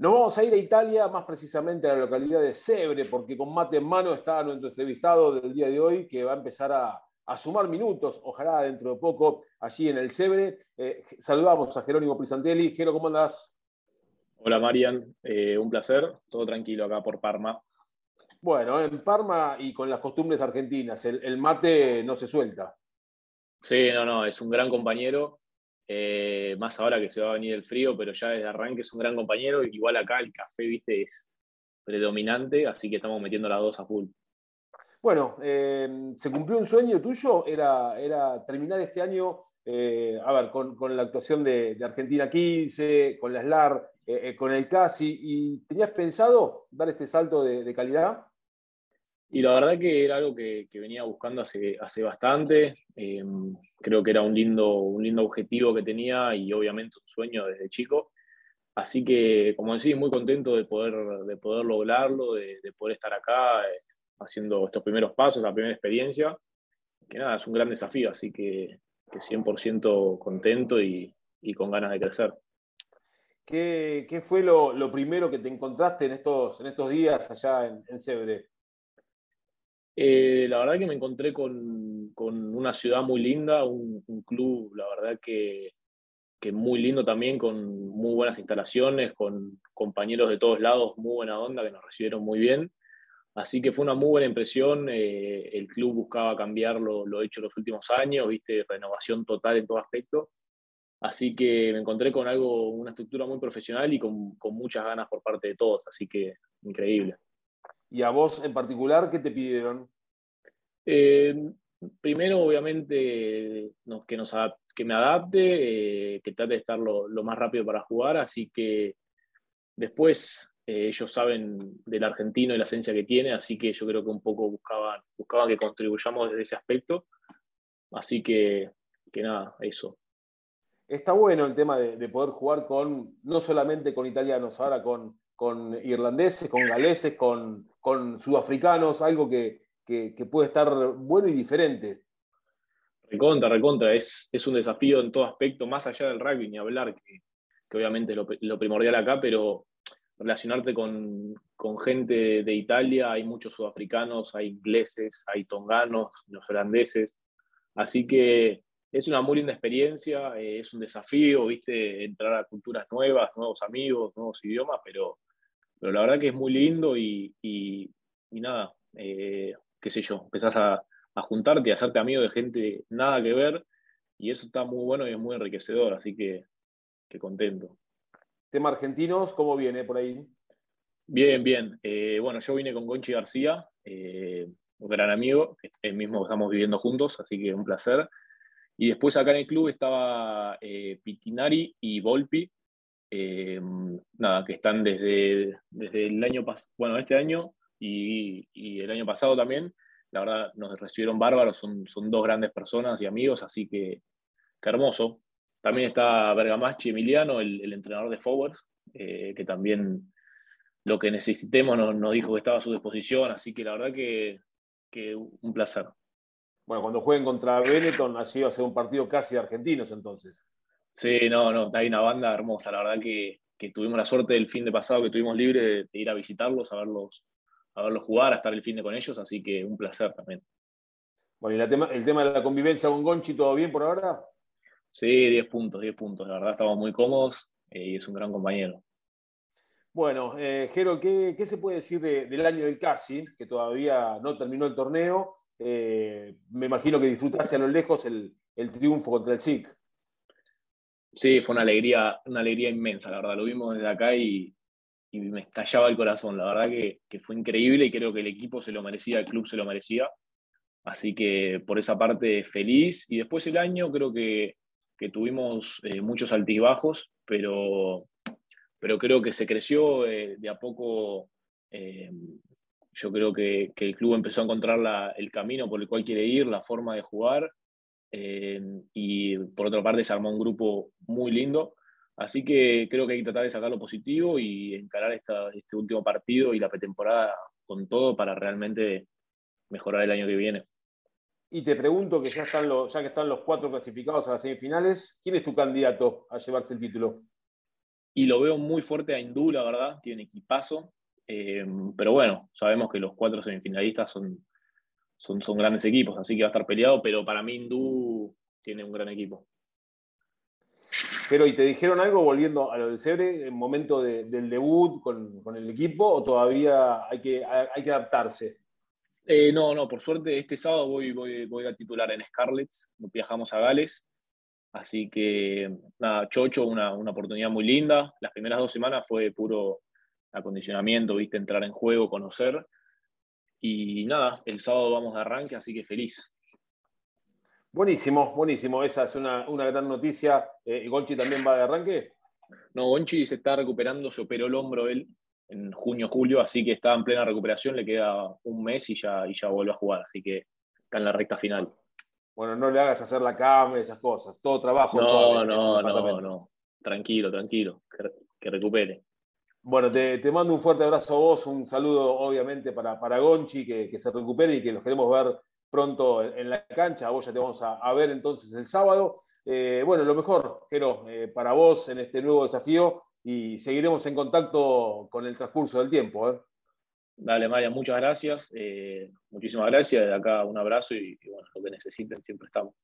Nos vamos a ir a Italia, más precisamente a la localidad de Sebre, porque con mate en mano está nuestro entrevistado del día de hoy, que va a empezar a, sumar minutos, ojalá dentro de poco, allí en el Sebre. Eh, saludamos a Jerónimo Prisantelli. Jero, ¿cómo andás? Hola Marian, eh, un placer, todo tranquilo acá por Parma. Bueno, en Parma y con las costumbres argentinas, el, mate no se suelta. Sí, no, no, es un gran compañero, eh, más ahora que se va a venir el frío, pero ya desde arranque es un gran compañero. Igual acá el café, viste, es predominante, así que estamos metiendo las dos a full. Bueno, eh, ¿se cumplió un sueño tuyo? Era, era terminar este año, eh, a ver, con, la actuación de, Argentina 15, con la SLAR, con el CASI, y ¿tenías pensado dar este salto de calidad? Y la verdad que era algo que, venía buscando hace, hace bastante. Eh, creo que era un lindo, un lindo objetivo que tenía y obviamente un sueño desde chico. Así que, como decís, muy contento de poder, de poder lograrlo, de, poder estar acá eh, haciendo estos primeros pasos, la primera experiencia. Que nada, es un gran desafío, así que, que 100% contento y, y, con ganas de crecer. ¿Qué, qué fue lo, lo, primero que te encontraste en estos, en estos días allá en, en Sebre? Eh, la verdad que me encontré con, una ciudad muy linda, un, club, la verdad que, que, muy lindo también, con muy buenas instalaciones, con compañeros de todos lados, muy buena onda, que nos recibieron muy bien. Así que fue una muy buena impresión. Eh, el club buscaba cambiar lo, lo, hecho los últimos años, viste, renovación total en todo aspecto. Así que me encontré con algo, una estructura muy profesional y con, con muchas ganas por parte de todos. Así que increíble. ¿Y a vos en particular qué te pidieron? Eh, primero, obviamente, que, nos, que me adapte, eh, que trate de estar lo, más rápido para jugar, así que después eh, ellos saben del argentino y la esencia que tiene, así que yo creo que un poco buscaban, buscaban que contribuyamos desde ese aspecto, así que, que nada, eso. Está bueno el tema de, de poder jugar con, no solamente con italianos, ahora con, con irlandeses, con galeses, con, con sudafricanos, algo que, puede estar bueno y diferente. Recontra, recontra, es, un desafío en todo aspecto, más allá del rugby, ni hablar, que, obviamente es lo, primordial acá, pero relacionarte con, gente de Italia, hay muchos sudafricanos, hay ingleses, hay tonganos, los holandeses, así que es una muy linda experiencia, eh, es un desafío, viste, entrar a culturas nuevas, nuevos amigos, nuevos idiomas, pero pero la verdad que es muy lindo y, nada, eh, qué sé yo, empezás a, juntarte y a hacerte amigo de gente nada que ver y eso está muy bueno y es muy enriquecedor, así que, contento. Tema argentinos, ¿cómo viene por ahí? Bien, bien. Eh, bueno, yo vine con Gonchi García, un gran amigo, el mismo que estamos viviendo juntos, así que un placer. Y después acá en el club estaba Pitinari y Volpi, eh, nada, que están desde, desde el año pasado, bueno, este año y, y, el año pasado también. La verdad, nos recibieron bárbaros, son, son dos grandes personas y amigos, así que, hermoso. También está Bergamaschi Emiliano, el, el entrenador de Forwards, eh, que también lo que necesitemos nos, nos, dijo que estaba a su disposición, así que la verdad que, que un placer. Bueno, cuando jueguen contra Benetton, allí va a ser un partido casi de argentinos entonces. Sí, no, no, hay una banda hermosa. La verdad que, tuvimos la suerte el fin de pasado que tuvimos libre de, ir a visitarlos, a verlos, a verlos jugar, a estar el fin de con ellos, así que un placer también. Bueno, ¿y tema, el tema de la convivencia con Gonchi, todo bien por ahora? Sí, 10 puntos, 10 puntos. La verdad estamos muy cómodos eh, y es un gran compañero. Bueno, eh, Jero, ¿qué, se puede decir del año del Casi, que todavía no terminó el torneo? Eh, me imagino que disfrutaste a lo lejos el, el triunfo contra el SIC. Sí, fue una alegría, una alegría inmensa, la verdad. Lo vimos desde acá y, me estallaba el corazón. La verdad que, fue increíble y creo que el equipo se lo merecía, el club se lo merecía. Así que por esa parte feliz. Y después el año creo que, tuvimos eh, muchos altibajos, pero, pero creo que se creció eh, de a poco. Yo creo que, el club empezó a encontrar el camino por el cual quiere ir, la forma de jugar eh, y por otra parte se armó un grupo muy lindo. Así que creo que hay que tratar de sacar lo positivo y encarar este último partido y la pretemporada con todo para realmente mejorar el año que viene. Y te pregunto que ya, están los, ya que están los cuatro clasificados a las semifinales, ¿quién es tu candidato a llevarse el título? Y lo veo muy fuerte a Hindú, la verdad, tiene equipazo. Eh, pero bueno, sabemos que los cuatro semifinalistas son, son, son grandes equipos, así que va a estar peleado, pero para mí Hindú tiene un gran equipo. Pero, ¿y te dijeron algo volviendo a lo del Cebre en momento del debut con, con, el equipo o todavía hay que, hay que adaptarse? Eh, no, no, por suerte este sábado voy, voy, voy a titular en Scarlets, viajamos a Gales, así que nada, Chocho, una, una oportunidad muy linda. Las primeras dos semanas fue puro acondicionamiento, viste, entrar en juego, conocer. Y nada, el sábado vamos de arranque, así que feliz. Buenísimo, buenísimo. Esa es una, gran noticia. Eh, ¿Gonchi también va de arranque? No, Gonchi se está recuperando, se operó el hombro él en junio, julio, así que está en plena recuperación, le queda un mes y ya, y ya vuelve a jugar, así que está en la recta final. Bueno, no le hagas hacer la cama, esas cosas, todo trabajo. No, no, no, no, tranquilo, tranquilo, que, recupere. Bueno, te, mando un fuerte abrazo a vos, un saludo obviamente para, para Gonchi, que, que se recupere y que los queremos ver pronto en la cancha. vos ya te vamos a, ver entonces el sábado. Eh, bueno, lo mejor, Jero, eh, para vos en este nuevo desafío y seguiremos en contacto con el transcurso del tiempo. ¿eh? Dale, María, muchas gracias. muchísimas gracias. De acá un abrazo y, y bueno, lo que necesiten siempre estamos.